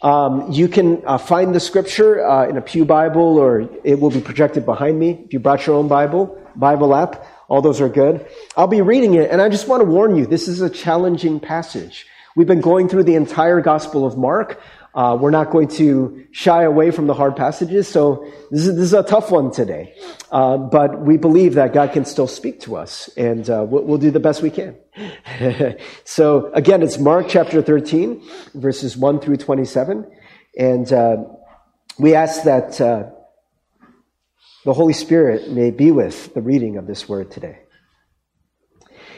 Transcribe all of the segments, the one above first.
Um, you can uh, find the scripture uh, in a Pew Bible or it will be projected behind me. If you brought your own Bible, Bible app, all those are good. I'll be reading it and I just want to warn you, this is a challenging passage. We've been going through the entire Gospel of Mark. Uh, we're not going to shy away from the hard passages, so this is, this is a tough one today. Uh, but we believe that God can still speak to us, and uh, we'll, we'll, do the best we can. so again, it's Mark chapter 13, verses 1 through 27, and uh, we ask that uh, the Holy Spirit may be with the reading of this word today.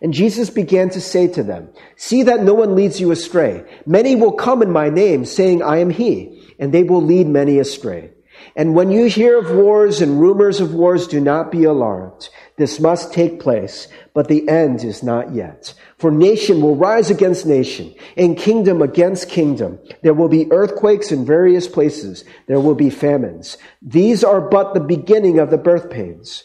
And Jesus began to say to them, See that no one leads you astray. Many will come in my name, saying, I am he, and they will lead many astray. And when you hear of wars and rumors of wars, do not be alarmed. This must take place, but the end is not yet. For nation will rise against nation, and kingdom against kingdom. There will be earthquakes in various places. There will be famines. These are but the beginning of the birth pains.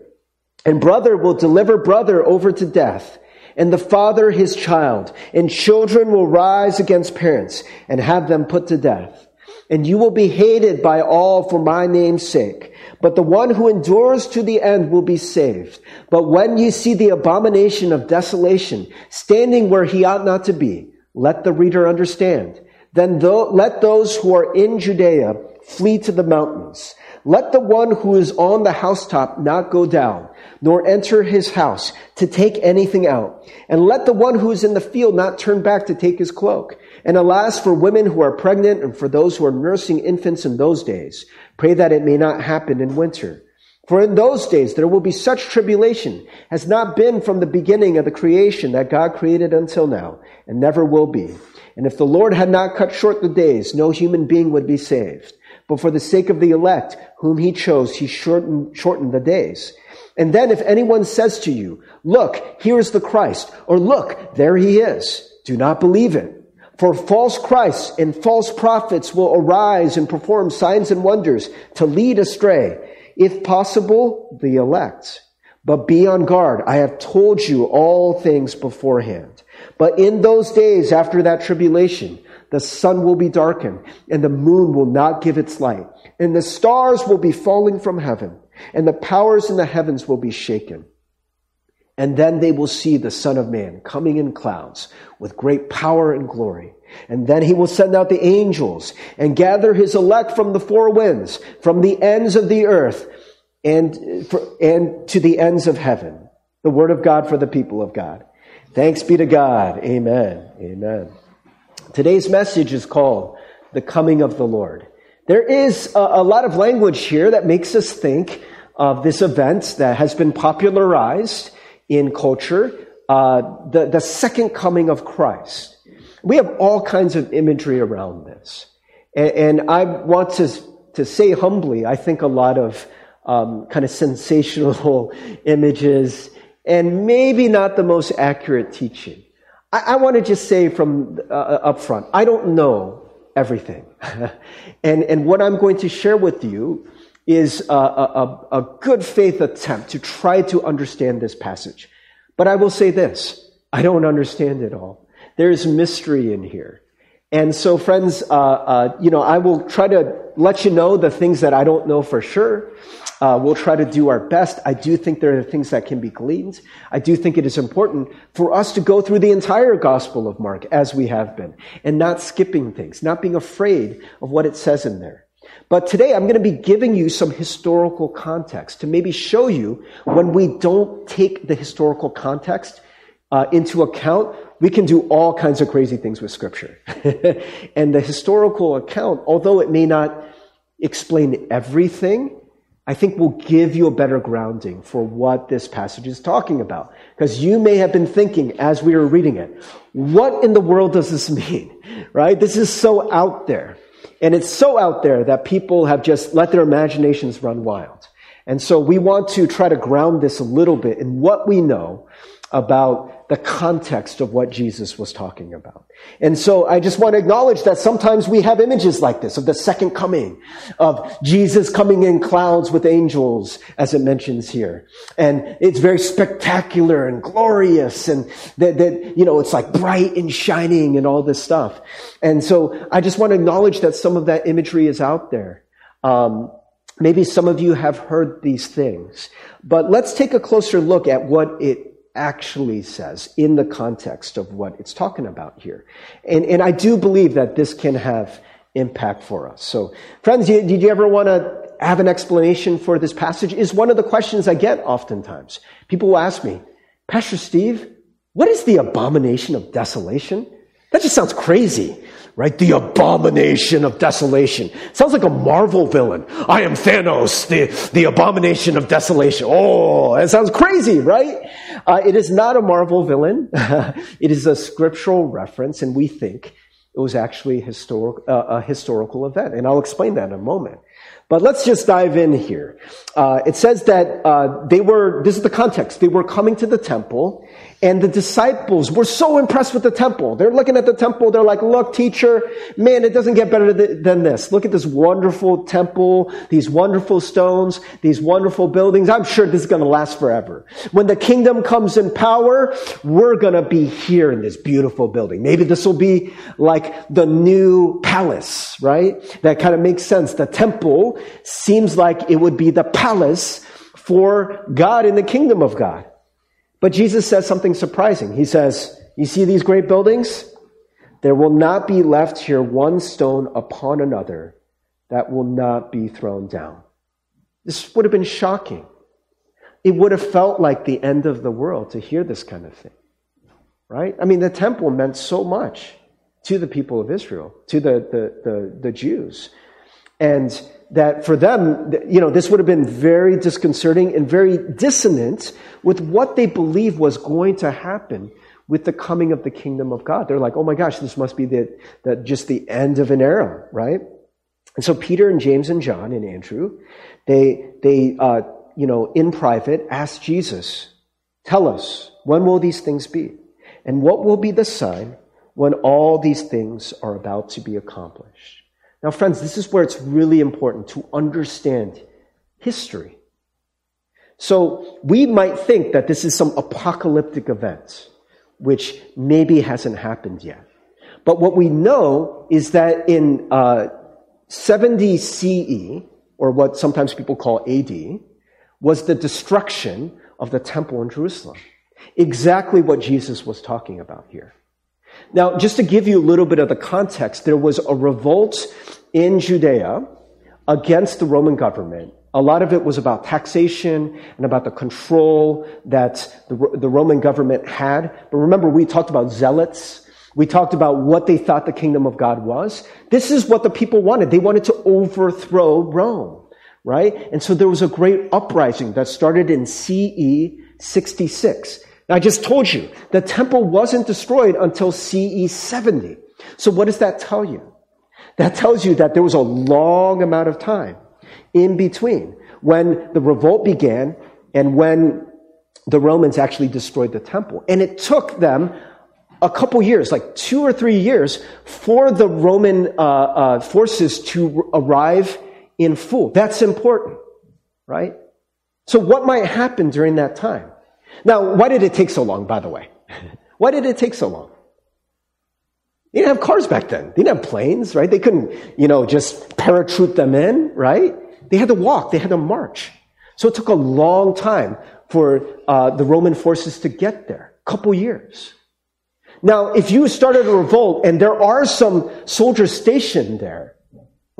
And brother will deliver brother over to death, and the father his child, and children will rise against parents and have them put to death. And you will be hated by all for my name's sake. But the one who endures to the end will be saved. But when you see the abomination of desolation standing where he ought not to be, let the reader understand. Then let those who are in Judea flee to the mountains. Let the one who is on the housetop not go down, nor enter his house to take anything out. And let the one who is in the field not turn back to take his cloak. And alas, for women who are pregnant and for those who are nursing infants in those days, pray that it may not happen in winter. For in those days there will be such tribulation as not been from the beginning of the creation that God created until now, and never will be. And if the Lord had not cut short the days, no human being would be saved. But for the sake of the elect, whom he chose, he shortened, shortened the days. And then if anyone says to you, look, here is the Christ, or look, there he is, do not believe it. For false Christs and false prophets will arise and perform signs and wonders to lead astray, if possible, the elect. But be on guard. I have told you all things beforehand. But in those days after that tribulation, the sun will be darkened, and the moon will not give its light, and the stars will be falling from heaven, and the powers in the heavens will be shaken. And then they will see the Son of Man coming in clouds with great power and glory. And then he will send out the angels and gather his elect from the four winds, from the ends of the earth, and, and to the ends of heaven. The word of God for the people of God. Thanks be to God. Amen. Amen. Today's message is called The Coming of the Lord. There is a, a, lot of language here that makes us think of this event that has been popularized in culture, uh, the, the second coming of Christ. We have all kinds of imagery around this. And, and I want to, to say humbly, I think a lot of um, kind of sensational images and maybe not the most accurate teaching. I, I want to just say from uh, up front, I don't know everything. and, and what I'm going to share with you is a, a, a good faith attempt to try to understand this passage. But I will say this I don't understand it all. There's mystery in here. And so, friends, uh, uh, you know, I will try to let you know the things that I don't know for sure. Uh, we'll try to do our best. I do think there are things that can be gleaned. I do think it is important for us to go through the entire Gospel of Mark as we have been and not skipping things, not being afraid of what it says in there. But today I'm going to be giving you some historical context to maybe show you when we don't take the historical context uh, into account, we can do all kinds of crazy things with scripture. and the historical account, although it may not explain everything, I think will give you a better grounding for what this passage is talking about. Because you may have been thinking as we were reading it, what in the world does this mean? Right? This is so out there. And it's so out there that people have just let their imaginations run wild. And so we want to try to ground this a little bit in what we know about the context of what Jesus was talking about. And so I just want to acknowledge that sometimes we have images like this of the second coming, of Jesus coming in clouds with angels, as it mentions here. And it's very spectacular and glorious and that, that, you know, it's like bright and shining and all this stuff. And so I just want to acknowledge that some of that imagery is out there. Um, maybe some of you have heard these things, but let's take a closer look at what it actually says in the context of what it's talking about here. And, and I do believe that this can have impact for us. So, friends, did you ever want to have an explanation for this passage? Is one of the questions I get oftentimes. People will ask me, Pastor Steve, what is the abomination of desolation? That just sounds crazy right? The abomination of desolation. Sounds like a Marvel villain. I am Thanos, the, the abomination of desolation. Oh, that sounds crazy, right? Uh, it is not a Marvel villain. it is a scriptural reference, and we think it was actually historic, uh, a historical event. And I'll explain that in a moment. But let's just dive in here. Uh, it says that uh, they were, this is the context, they were coming to the temple and the disciples were so impressed with the temple. They're looking at the temple. They're like, look, teacher, man, it doesn't get better than this. Look at this wonderful temple, these wonderful stones, these wonderful buildings. I'm sure this is going to last forever. When the kingdom comes in power, we're going to be here in this beautiful building. Maybe this will be like the new palace, right? That kind of makes sense. The temple seems like it would be the palace for God in the kingdom of God. But Jesus says something surprising. He says, You see these great buildings? There will not be left here one stone upon another that will not be thrown down. This would have been shocking. It would have felt like the end of the world to hear this kind of thing. Right? I mean, the temple meant so much to the people of Israel, to the, the, the, the Jews. And that for them, you know, this would have been very disconcerting and very dissonant with what they believed was going to happen with the coming of the kingdom of God. They're like, oh my gosh, this must be the, the, just the end of an era, right? And so Peter and James and John and Andrew, they, they, uh, you know, in private asked Jesus, tell us, when will these things be? And what will be the sign when all these things are about to be accomplished? Now, friends, this is where it's really important to understand history. So we might think that this is some apocalyptic event, which maybe hasn't happened yet. But what we know is that in uh, 70 CE, or what sometimes people call AD, was the destruction of the temple in Jerusalem. Exactly what Jesus was talking about here. Now, just to give you a little bit of the context, there was a revolt in Judea against the Roman government. A lot of it was about taxation and about the control that the, the Roman government had. But remember, we talked about zealots. We talked about what they thought the kingdom of God was. This is what the people wanted. They wanted to overthrow Rome, right? And so there was a great uprising that started in CE 66. I just told you the temple wasn't destroyed until CE 70. So what does that tell you? That tells you that there was a long amount of time in between when the revolt began and when the Romans actually destroyed the temple. And it took them a couple years, like two or three years, for the Roman uh, uh, forces to arrive in full. That's important, right? So, what might happen during that time? Now, why did it take so long, by the way? why did it take so long? They didn't have cars back then. They didn't have planes, right? They couldn't, you know, just parachute them in, right? They had to walk. They had to march. So it took a long time for uh, the Roman forces to get there. A couple years. Now, if you started a revolt and there are some soldiers stationed there,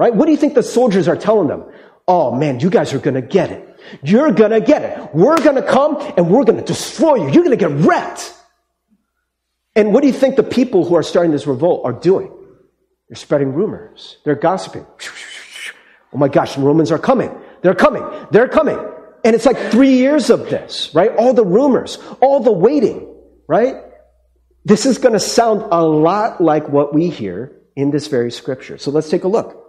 Right? What do you think the soldiers are telling them? Oh man, you guys are gonna get it. You're gonna get it. We're gonna come and we're gonna destroy you. You're gonna get wrecked. And what do you think the people who are starting this revolt are doing? They're spreading rumors. They're gossiping. Oh my gosh, the Romans are coming. They're coming. They're coming. And it's like three years of this, right? All the rumors, all the waiting, right? This is going to sound a lot like what we hear in this very scripture. So let's take a look.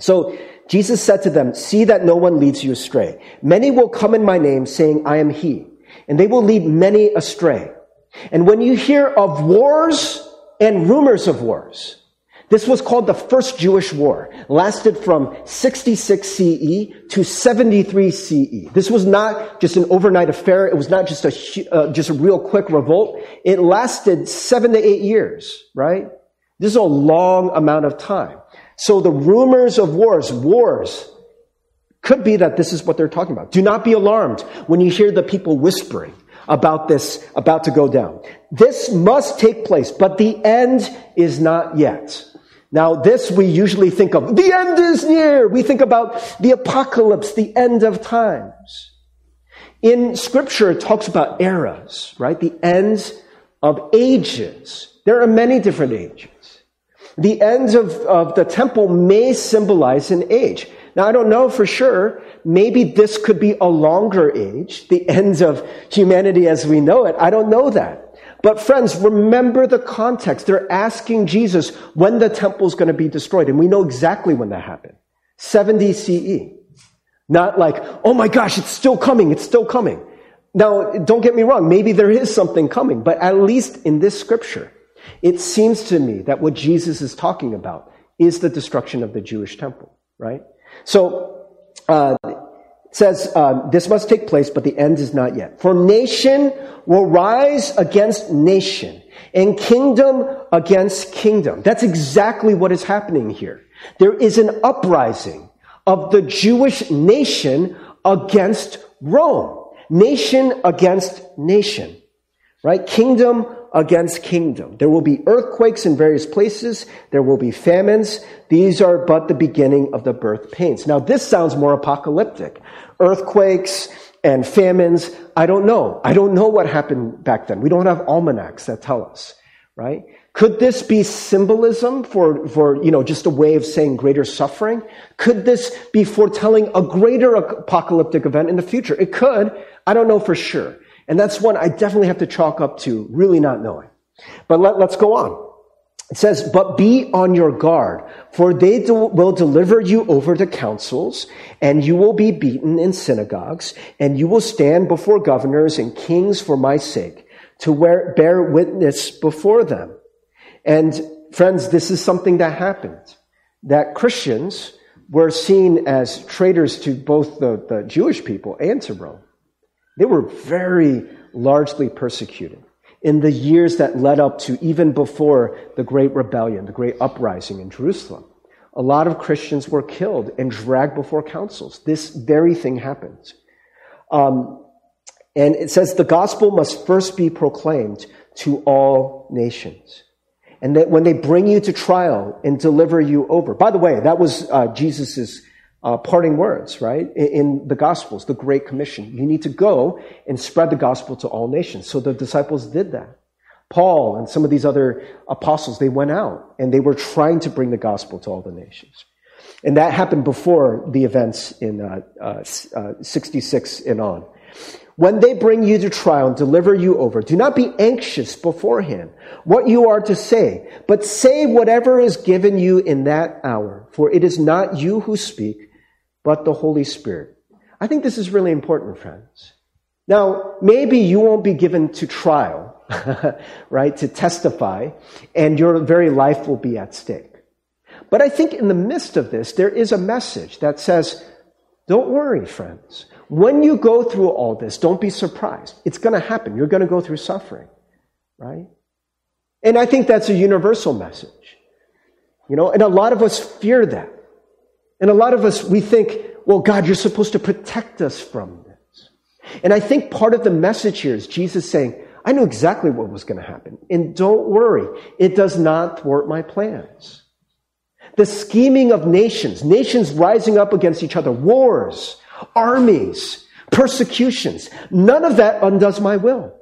So Jesus said to them, See that no one leads you astray. Many will come in my name saying, I am he, and they will lead many astray. And when you hear of wars and rumors of wars, this was called the First Jewish War, lasted from 66 CE to 73 CE. This was not just an overnight affair. It was not just a, uh, just a real quick revolt. It lasted seven to eight years, right? This is a long amount of time. So the rumors of wars, wars, could be that this is what they're talking about. Do not be alarmed when you hear the people whispering about this about to go down. This must take place, but the end is not yet. Now, this we usually think of, the end is near. We think about the apocalypse, the end of times. In scripture, it talks about eras, right? The ends of ages. There are many different ages. The ends of, of the temple may symbolize an age. Now, I don't know for sure. Maybe this could be a longer age, the ends of humanity as we know it. I don't know that. But friends, remember the context. They're asking Jesus when the temple is going to be destroyed. And we know exactly when that happened. 70 CE. Not like, oh my gosh, it's still coming. It's still coming. Now, don't get me wrong. Maybe there is something coming, but at least in this scripture, it seems to me that what Jesus is talking about is the destruction of the Jewish temple, right? So, uh, says uh, this must take place, but the end is not yet. For nation will rise against nation, and kingdom against kingdom. That's exactly what is happening here. There is an uprising of the Jewish nation against Rome. Nation against nation. Right? Kingdom against kingdom. There will be earthquakes in various places. There will be famines. These are but the beginning of the birth pains. Now, this sounds more apocalyptic. Earthquakes and famines. I don't know. I don't know what happened back then. We don't have almanacs that tell us, right? Could this be symbolism for, for, you know, just a way of saying greater suffering? Could this be foretelling a greater apocalyptic event in the future? It could. I don't know for sure. And that's one I definitely have to chalk up to really not knowing. But let, us go on. It says, but be on your guard, for they do, will deliver you over to councils, and you will be beaten in synagogues, and you will stand before governors and kings for my sake, to wear, bear witness before them. And friends, this is something that happened. That Christians were seen as traitors to both the, the Jewish people and to Rome. They were very largely persecuted in the years that led up to even before the great rebellion, the great uprising in Jerusalem. A lot of Christians were killed and dragged before councils. This very thing happened. Um, and it says the gospel must first be proclaimed to all nations. And that when they bring you to trial and deliver you over. By the way, that was uh, Jesus' uh, parting words, right? In, in, the Gospels, the Great Commission. You need to go and spread the gospel to all nations. So the disciples did that. Paul and some of these other apostles, they went out and they were trying to bring the gospel to all the nations. And that happened before the events in uh, uh, uh 66 and on. When they bring you to trial and deliver you over, do not be anxious beforehand what you are to say, but say whatever is given you in that hour, for it is not you who speak, but the Holy Spirit. I think this is really important, friends. Now, maybe you won't be given to trial, right, to testify, and your very life will be at stake. But I think in the midst of this, there is a message that says, don't worry, friends. When you go through all this, don't be surprised. It's going to happen. You're going to go through suffering, right? And I think that's a universal message. You know, and a lot of us fear that. And a lot of us, we think, well, God, you're supposed to protect us from this. And I think part of the message here is Jesus saying, I knew exactly what was going to happen. And don't worry, it does not thwart my plans. the scheming of nations, nations rising up against each other, wars, armies, persecutions. None of that undoes my will.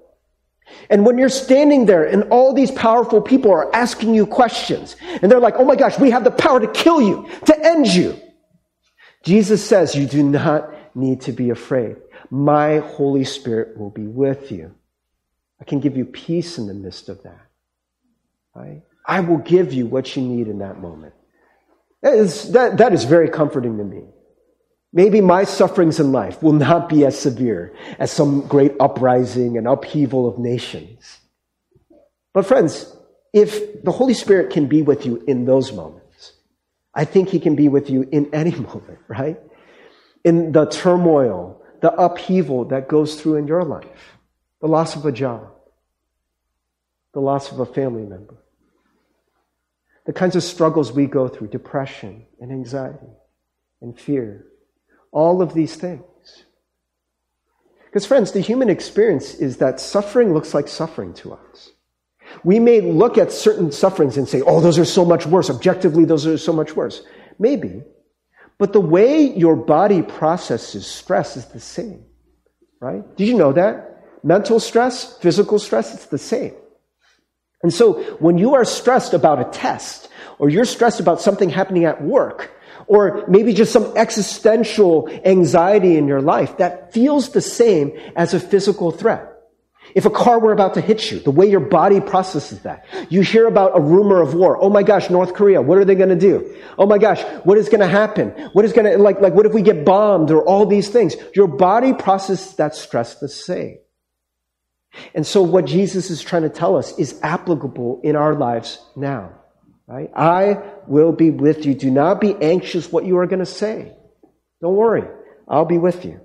And when you're standing there and all these powerful people are asking you questions and they're like, oh my gosh, we have the power to kill you, to end you. Jesus says you do not need to be afraid. My Holy Spirit will be with you. I can give you peace in the midst of that. Right? I will give you what you need in that moment. That is, that, that is very comforting to me. Maybe my sufferings in life will not be as severe as some great uprising and upheaval of nations. But friends, if the Holy Spirit can be with you in those moments, I think He can be with you in any moment, right? In the turmoil, the upheaval that goes through in your life, the loss of a job, the loss of a family member, the kinds of struggles we go through, depression and anxiety and fear all of these things. Because, friends, the human experience is that suffering looks like suffering to us. We may look at certain sufferings and say, oh, those are so much worse. Objectively, those are so much worse. Maybe. But the way your body processes stress is the same, right? Did you know that? Mental stress, physical stress, it's the same. And so when you are stressed about a test, or you're stressed about something happening at work, or maybe just some existential anxiety in your life that feels the same as a physical threat. If a car were about to hit you, the way your body processes that. You hear about a rumor of war. Oh my gosh, North Korea, what are they going to do? Oh my gosh, what is going to happen? What is going to, like, like, what if we get bombed or all these things? Your body processes that stress the same. And so what Jesus is trying to tell us is applicable in our lives now. Right? I will be with you. Do not be anxious what you are going to say. Don't worry. I'll be with you.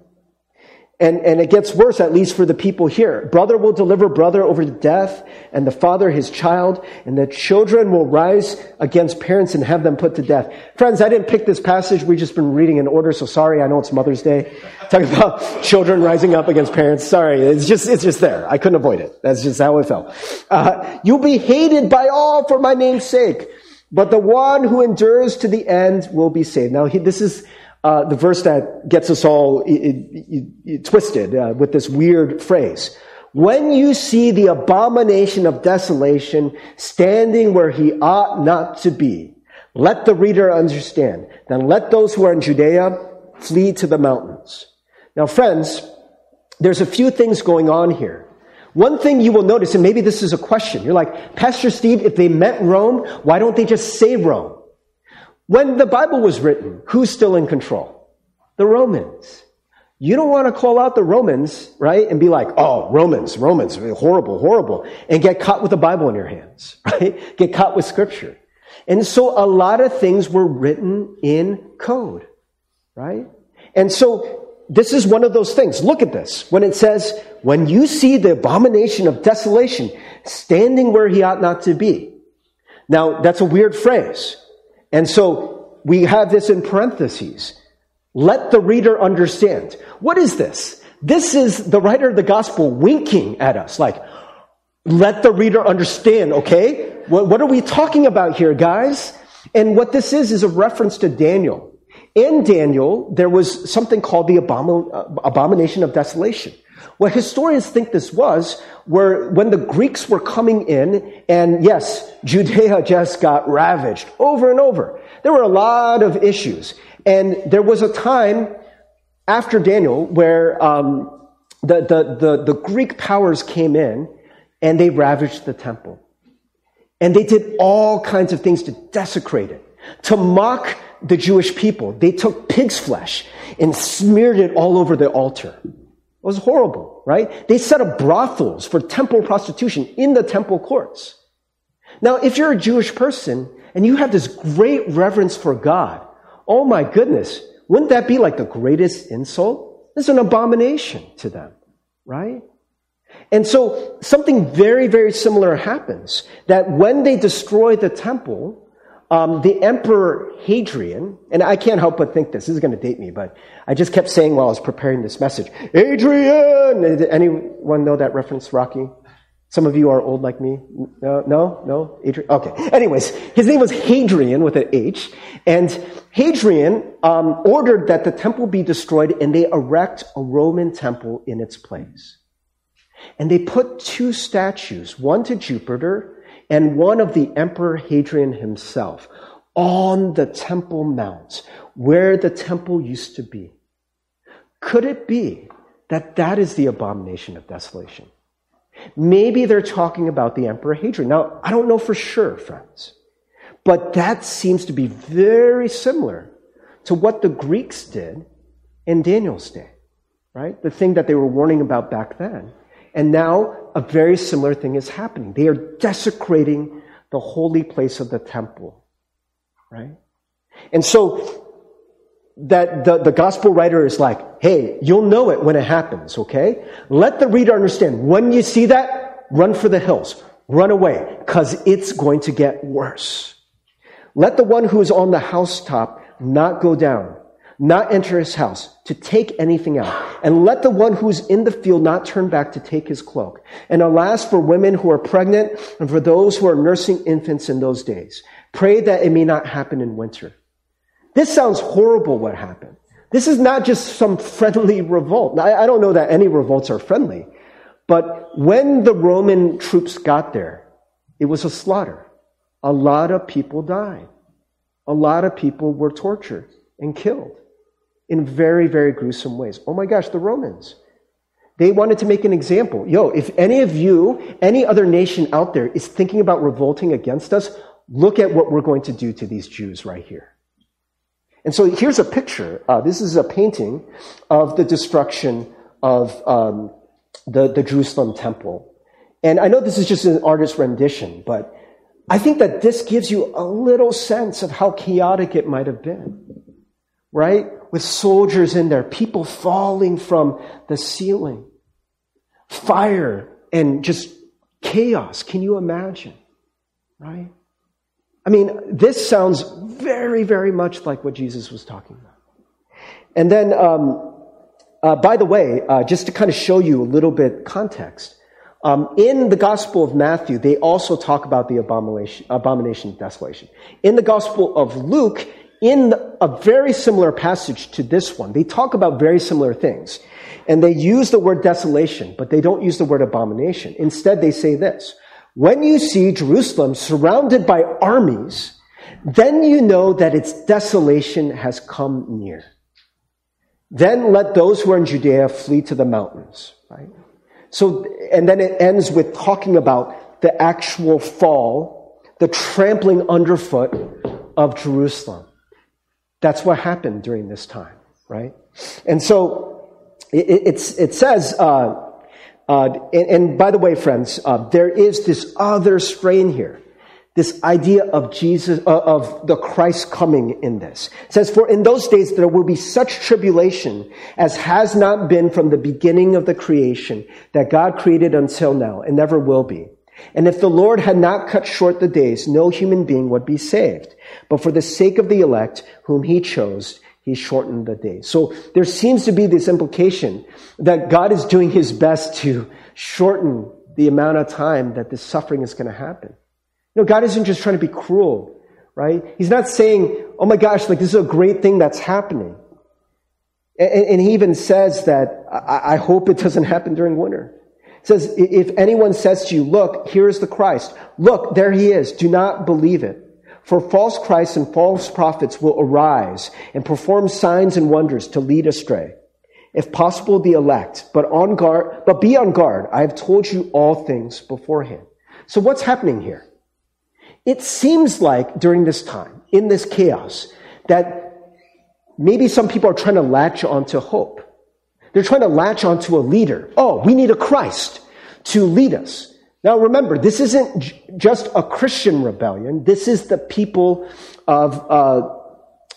And, and it gets worse, at least for the people here. Brother will deliver brother over to death, and the father his child, and the children will rise against parents and have them put to death. Friends, I didn't pick this passage. We've just been reading in order, so sorry. I know it's Mother's Day. Talking about children rising up against parents. Sorry. It's just, it's just there. I couldn't avoid it. That's just how it felt. Uh, you'll be hated by all for my name's sake, but the one who endures to the end will be saved. Now, he, this is, uh, the verse that gets us all twisted uh, with this weird phrase. When you see the abomination of desolation standing where he ought not to be, let the reader understand. Then let those who are in Judea flee to the mountains. Now, friends, there's a few things going on here. One thing you will notice, and maybe this is a question. You're like, Pastor Steve, if they meant Rome, why don't they just say Rome? When the Bible was written, who's still in control? The Romans. You don't want to call out the Romans, right? And be like, oh, Romans, Romans, horrible, horrible. And get caught with the Bible in your hands, right? Get caught with scripture. And so a lot of things were written in code, right? And so this is one of those things. Look at this. When it says, when you see the abomination of desolation standing where he ought not to be. Now, that's a weird phrase. And so we have this in parentheses. Let the reader understand. What is this? This is the writer of the gospel winking at us, like, let the reader understand, okay? What, what are we talking about here, guys? And what this is, is a reference to Daniel. In Daniel, there was something called the uh, abomination of desolation. What historians think this was, were when the Greeks were coming in, and yes, Judea just got ravaged over and over. There were a lot of issues. And there was a time after Daniel where um, the, the, the, the Greek powers came in and they ravaged the temple. And they did all kinds of things to desecrate it, to mock the Jewish people. They took pig's flesh and smeared it all over the altar. It was horrible, right? They set up brothels for temple prostitution in the temple courts. Now, if you're a Jewish person and you have this great reverence for God, oh my goodness, wouldn't that be like the greatest insult? It's an abomination to them, right? And so something very, very similar happens that when they destroy the temple, um, the Emperor Hadrian, and I can't help but think this, this is going to date me, but I just kept saying while I was preparing this message, Adrian! Did anyone know that reference, Rocky? Some of you are old like me. No, no, no. Adrian. Okay. Anyways, his name was Hadrian with an H, and Hadrian um, ordered that the temple be destroyed and they erect a Roman temple in its place. And they put two statues, one to Jupiter and one of the Emperor Hadrian himself, on the Temple Mount, where the temple used to be. Could it be that that is the abomination of desolation? Maybe they're talking about the Emperor Hadrian. Now, I don't know for sure, friends, but that seems to be very similar to what the Greeks did in Daniel's day, right? The thing that they were warning about back then. And now a very similar thing is happening. They are desecrating the holy place of the temple, right? And so that the, the gospel writer is like, hey, you'll know it when it happens, okay? Let the reader understand. When you see that, run for the hills. Run away, because it's going to get worse. Let the one who is on the housetop not go down, not enter his house to take anything out. And let the one who's in the field not turn back to take his cloak. And alas, for women who are pregnant and for those who are nursing infants in those days. Pray that it may not happen in winter. This sounds horrible what happened. This is not just some friendly revolt. I don't know that any revolts are friendly, but when the Roman troops got there, it was a slaughter. A lot of people died. A lot of people were tortured and killed in very, very gruesome ways. Oh my gosh, the Romans. They wanted to make an example. Yo, if any of you, any other nation out there is thinking about revolting against us, look at what we're going to do to these Jews right here. And so here's a picture. Uh, this is a painting of the destruction of um, the, the Jerusalem temple. And I know this is just an artist's rendition, but I think that this gives you a little sense of how chaotic it might have been. Right? With soldiers in there, people falling from the ceiling, fire, and just chaos. Can you imagine? Right? I mean, this sounds very, very much like what Jesus was talking about. And then, um, uh, by the way, uh, just to kind of show you a little bit context, um, in the Gospel of Matthew, they also talk about the abomination, abomination of desolation. In the Gospel of Luke, in a very similar passage to this one, they talk about very similar things. And they use the word desolation, but they don't use the word abomination. Instead, they say this. When you see Jerusalem surrounded by armies, then you know that its desolation has come near. Then let those who are in Judea flee to the mountains, right? So, and then it ends with talking about the actual fall, the trampling underfoot of Jerusalem. That's what happened during this time, right? And so it, it says, uh, uh, and, and, by the way, friends, uh, there is this other strain here. This idea of Jesus, uh, of the Christ coming in this. It says, for in those days there will be such tribulation as has not been from the beginning of the creation that God created until now and never will be. And if the Lord had not cut short the days, no human being would be saved. But for the sake of the elect, whom he chose, he shortened the day. So there seems to be this implication that God is doing his best to shorten the amount of time that this suffering is going to happen. You know, God isn't just trying to be cruel, right? He's not saying, oh my gosh, like this is a great thing that's happening. And, and he even says that I, I hope it doesn't happen during winter. It says, if anyone says to you, look, here is the Christ. Look, there he is. Do not believe it. For false Christs and false prophets will arise and perform signs and wonders to lead astray. If possible, the elect, but on guard, but be on guard. I have told you all things beforehand. So what's happening here? It seems like during this time, in this chaos, that maybe some people are trying to latch onto hope. They're trying to latch onto a leader. Oh, we need a Christ to lead us. Now remember, this isn't j- just a Christian rebellion. This is the people of, uh,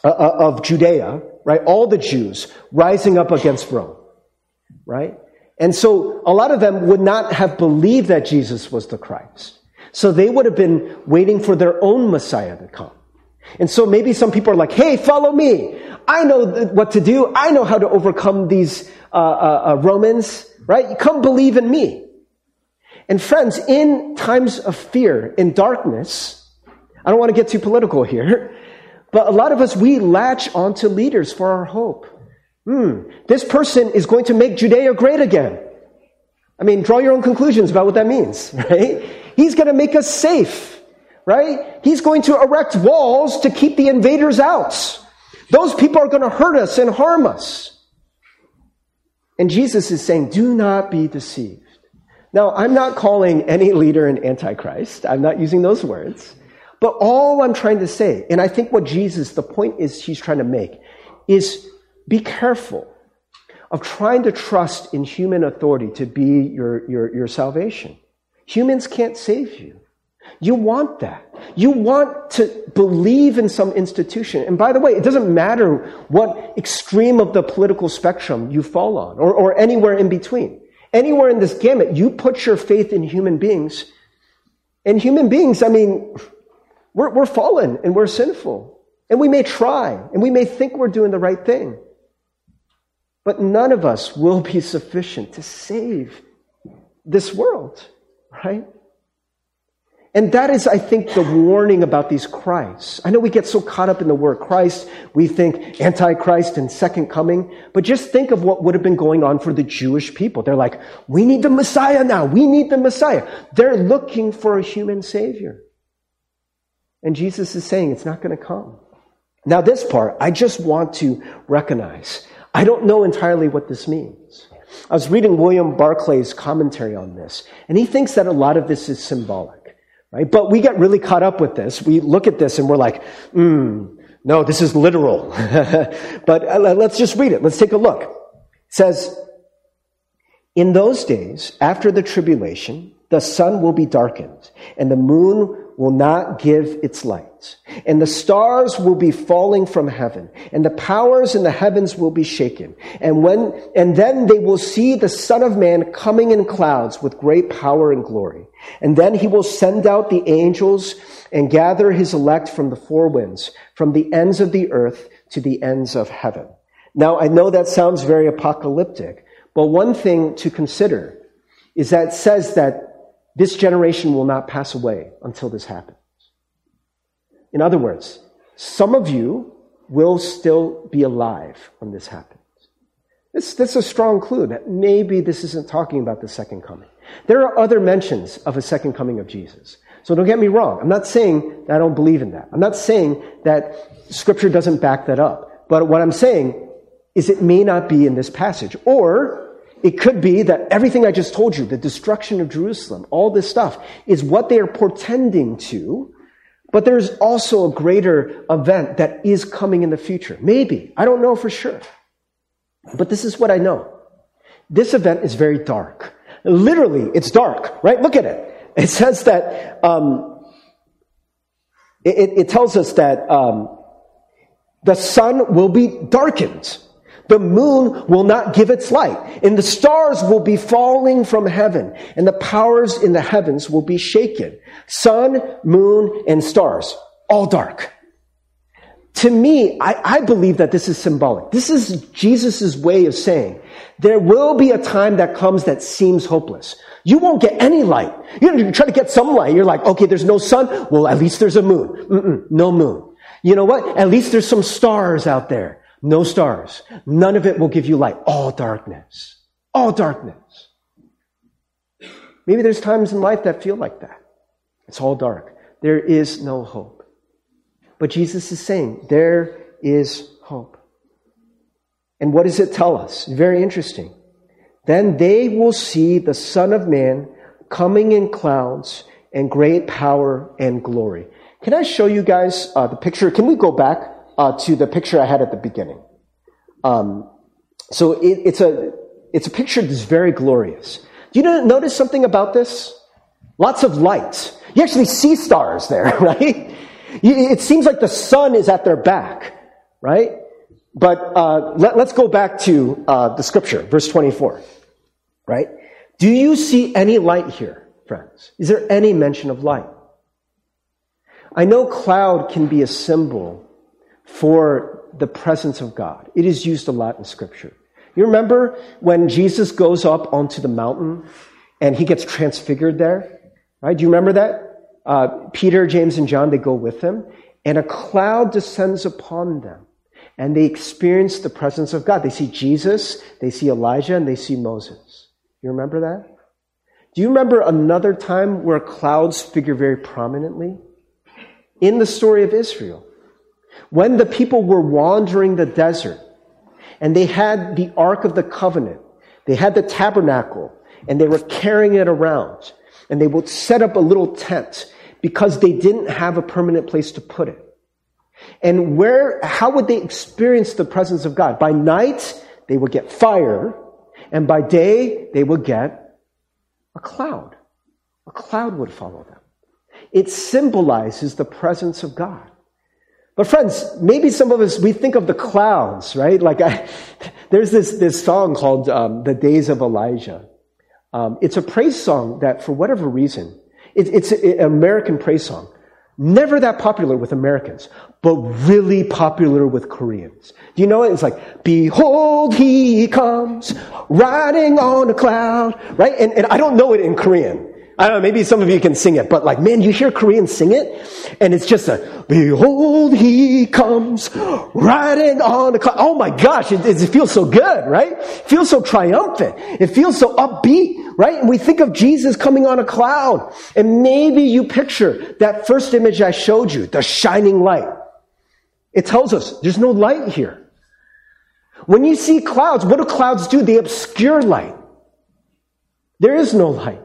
uh, of Judea, right? All the Jews rising up against Rome, right? And so a lot of them would not have believed that Jesus was the Christ. So they would have been waiting for their own Messiah to come. And so maybe some people are like, hey, follow me. I know th- what to do. I know how to overcome these uh, uh, uh Romans, right? Come believe in me. And friends, in times of fear, in darkness, I don't want to get too political here, but a lot of us, we latch onto leaders for our hope. Hmm, this person is going to make Judea great again. I mean, draw your own conclusions about what that means, right? He's going to make us safe, right? He's going to erect walls to keep the invaders out. Those people are going to hurt us and harm us. And Jesus is saying, do not be deceived. Now, I'm not calling any leader an antichrist. I'm not using those words. But all I'm trying to say, and I think what Jesus, the point is he's trying to make, is be careful of trying to trust in human authority to be your, your, your salvation. Humans can't save you. You want that. You want to believe in some institution. And by the way, it doesn't matter what extreme of the political spectrum you fall on or, or anywhere in between. Anywhere in this gamut, you put your faith in human beings. And human beings, I mean, we're, we're fallen and we're sinful. And we may try and we may think we're doing the right thing. But none of us will be sufficient to save this world, right? And that is, I think, the warning about these Christs. I know we get so caught up in the word Christ, we think Antichrist and second coming, but just think of what would have been going on for the Jewish people. They're like, we need the Messiah now. We need the Messiah. They're looking for a human Savior. And Jesus is saying it's not going to come. Now, this part, I just want to recognize. I don't know entirely what this means. I was reading William Barclay's commentary on this, and he thinks that a lot of this is symbolic, right? But we get really caught up with this. We look at this and we're like, hmm, no, this is literal. but uh, let's just read it. Let's take a look. It says, in those days, after the tribulation, the sun will be darkened, and the moon will not give its light, and the stars will be falling from heaven, and the powers in the heavens will be shaken. And when, and then they will see the Son of Man coming in clouds with great power and glory. And then he will send out the angels and gather his elect from the four winds, from the ends of the earth to the ends of heaven. Now, I know that sounds very apocalyptic, but one thing to consider is that it says that this generation will not pass away until this happens. In other words, some of you will still be alive when this happens. This, that's a strong clue that maybe this isn't talking about the second coming. There are other mentions of a second coming of Jesus. So don't get me wrong. I'm not saying that I don't believe in that. I'm not saying that scripture doesn't back that up. But what I'm saying is it may not be in this passage. Or it could be that everything I just told you, the destruction of Jerusalem, all this stuff, is what they are portending to, but there's also a greater event that is coming in the future. Maybe. I don't know for sure. But this is what I know. This event is very dark. Literally, it's dark, right? Look at it. It says that, um, it, it, tells us that um, the sun will be darkened. The moon will not give its light, and the stars will be falling from heaven, and the powers in the heavens will be shaken. Sun, moon, and stars, all dark. To me, I, I believe that this is symbolic. This is Jesus' way of saying there will be a time that comes that seems hopeless. You won't get any light. You try to get some light. You're like, okay, there's no sun. Well, at least there's a moon. Mm-mm, no moon. You know what? At least there's some stars out there. No stars. None of it will give you light. All darkness. All darkness. Maybe there's times in life that feel like that. It's all dark. There is no hope. But Jesus is saying there is hope. And what does it tell us? Very interesting. Then they will see the Son of Man coming in clouds and great power and glory. Can I show you guys uh, the picture? Can we go back? Uh, to the picture I had at the beginning. Um, so it, it's a it's a picture that's very glorious. Do you notice something about this? Lots of light. You actually see stars there, right? It seems like the sun is at their back, right? But uh, let, us go back to uh, the scripture, verse 24, right? Do you see any light here, friends? Is there any mention of light? I know cloud can be a symbol for the presence of God. It is used a lot in Scripture. You remember when Jesus goes up onto the mountain and he gets transfigured there. Right? Do you remember that? Uh, Peter, James, and John, they go with him, and a cloud descends upon them, and they experience the presence of God. They see Jesus, they see Elijah, and they see Moses. You remember that? Do you remember another time where clouds figure very prominently? In the story of Israel. When the people were wandering the desert, and they had the Ark of the Covenant, they had the tabernacle, and they were carrying it around. And they would set up a little tent because they didn't have a permanent place to put it. And where, how would they experience the presence of God? By night, they would get fire, and by day, they would get a cloud. A cloud would follow them. It symbolizes the presence of God. But friends, maybe some of us, we think of the clouds, right? Like I, there's this, this song called um, The Days of Elijah. Um, it's a praise song that, for whatever reason, it, it's an American praise song. Never that popular with Americans, but really popular with Koreans. Do you know it? It's like, behold, he comes riding on a cloud, right? And, and I don't know it in Korean. I don't know, maybe some of you can sing it, but like, man, you hear Koreans sing it, and it's just a, behold, he comes riding on the cloud. Oh my gosh, it, it feels so good, right? It feels so triumphant. It feels so upbeat, right? And we think of Jesus coming on a cloud, and maybe you picture that first image I showed you, the shining light. It tells us there's no light here. When you see clouds, what do clouds do? They obscure light. There is no light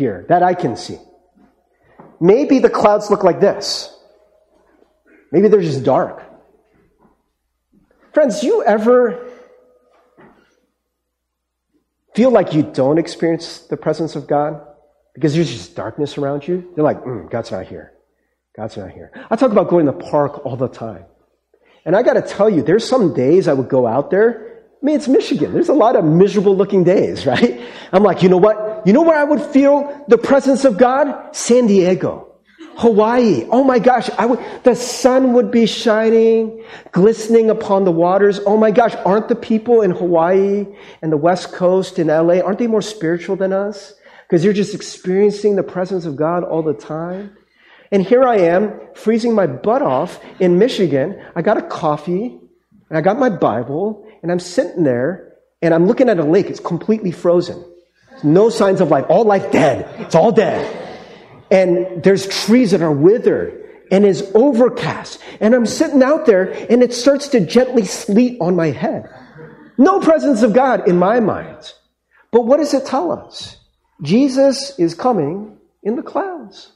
here that I can see. Maybe the clouds look like this. Maybe they're just dark. Friends, you ever feel like you don't experience the presence of God because there's just darkness around you? You're like, mm, God's not here. God's not here. I talk about going to the park all the time. And I got to tell you, there's some days I would go out there I mean, it's Michigan. There's a lot of miserable looking days, right? I'm like, you know what? You know where I would feel the presence of God? San Diego. Hawaii. Oh my gosh, I would, the sun would be shining, glistening upon the waters. Oh my gosh, aren't the people in Hawaii and the West Coast in LA, aren't they more spiritual than us? Because you're just experiencing the presence of God all the time. And here I am, freezing my butt off in Michigan. I got a coffee, and I got my Bible, and I'm sitting there and I'm looking at a lake. It's completely frozen. No signs of life. All life dead. It's all dead. And there's trees that are withered and is overcast. And I'm sitting out there and it starts to gently sleet on my head. No presence of God in my mind. But what does it tell us? Jesus is coming in the clouds.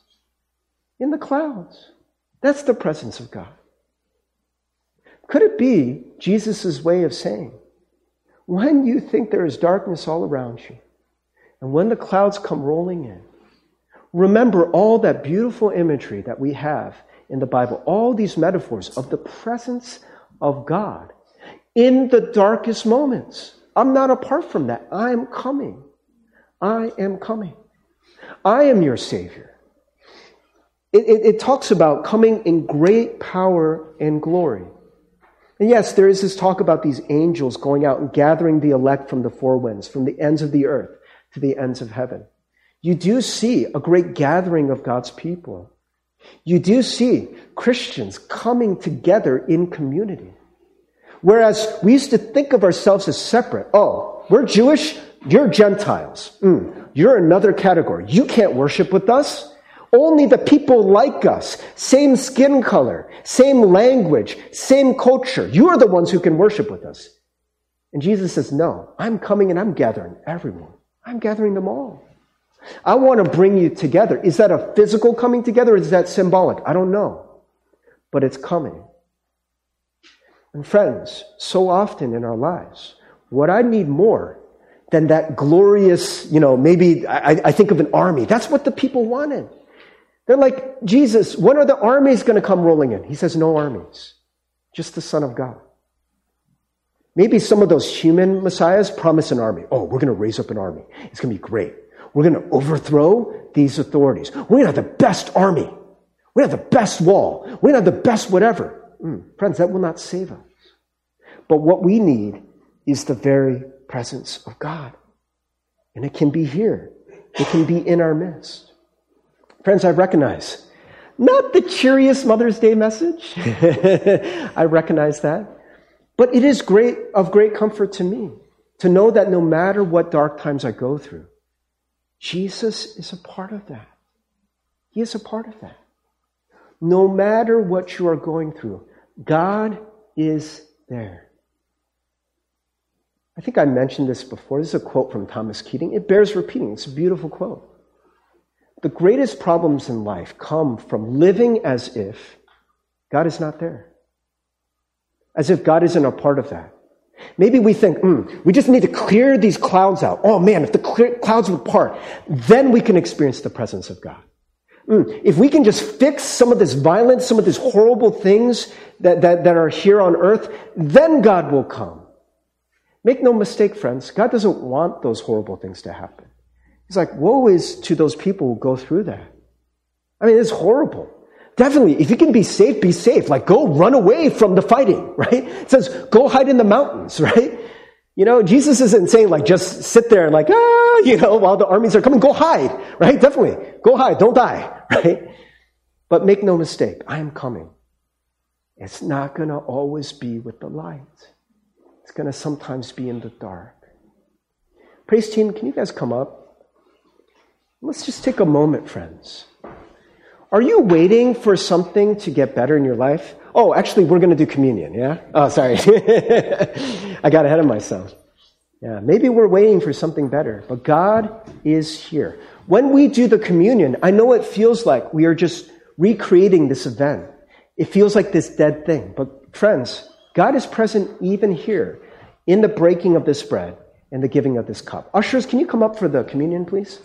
In the clouds. That's the presence of God. Could it be Jesus' way of saying, when you think there is darkness all around you, and when the clouds come rolling in, remember all that beautiful imagery that we have in the Bible, all these metaphors of the presence of God in the darkest moments. I'm not apart from that. I am coming. I am coming. I am your Savior. It, it, it talks about coming in great power and glory. And yes, there is this talk about these angels going out and gathering the elect from the four winds, from the ends of the earth to the ends of heaven. You do see a great gathering of God's people. You do see Christians coming together in community. Whereas we used to think of ourselves as separate. Oh, we're Jewish, you're Gentiles. Mm, you're another category. You can't worship with us. Only the people like us, same skin color, same language, same culture, you are the ones who can worship with us. And Jesus says, No, I'm coming and I'm gathering everyone. I'm gathering them all. I want to bring you together. Is that a physical coming together is that symbolic? I don't know. But it's coming. And friends, so often in our lives, what I need more than that glorious, you know, maybe I, I think of an army. That's what the people wanted. They're like, Jesus, when are the armies going to come rolling in? He says, no armies, just the Son of God. Maybe some of those human messiahs promise an army. Oh, we're going to raise up an army. It's going to be great. We're going to overthrow these authorities. We're going to have the best army. To have the best wall. We're going to have the best whatever. Mm, friends, that will not save us. But what we need is the very presence of God. And it can be here It can be in our midst. Friends, I recognize not the cheeriest Mother's Day message. I recognize that. But it is great, of great comfort to me to know that no matter what dark times I go through, Jesus is a part of that. He is a part of that. No matter what you are going through, God is there. I think I mentioned this before. This is a quote from Thomas Keating. It bears repeating. It's a beautiful quote. The greatest problems in life come from living as if God is not there, as if God isn't a part of that. Maybe we think, mm, we just need to clear these clouds out. Oh man, if the clear, clouds would part, then we can experience the presence of God. Mm, if we can just fix some of this violence, some of these horrible things that, that, that are here on earth, then God will come. Make no mistake, friends, God doesn't want those horrible things to happen. He's like, woe is to those people who go through that. I mean, it's horrible. Definitely, if you can be safe, be safe. Like, go run away from the fighting, right? It says, go hide in the mountains, right? You know, Jesus isn't saying like just sit there and like, ah, you know, while the armies are coming, go hide, right? Definitely. Go hide, don't die, right? But make no mistake, I am coming. It's not going to always be with the light. It's going to sometimes be in the dark. Praise team, can you guys come up? Let's just take a moment, friends. Are you waiting for something to get better in your life? Oh, actually, we're going to do communion, yeah? Oh, sorry. I got ahead of myself. Yeah, maybe we're waiting for something better, but God is here. When we do the communion, I know it feels like we are just recreating this event. It feels like this dead thing. But friends, God is present even here in the breaking of this bread and the giving of this cup. Ushers, can you come up for the communion, please?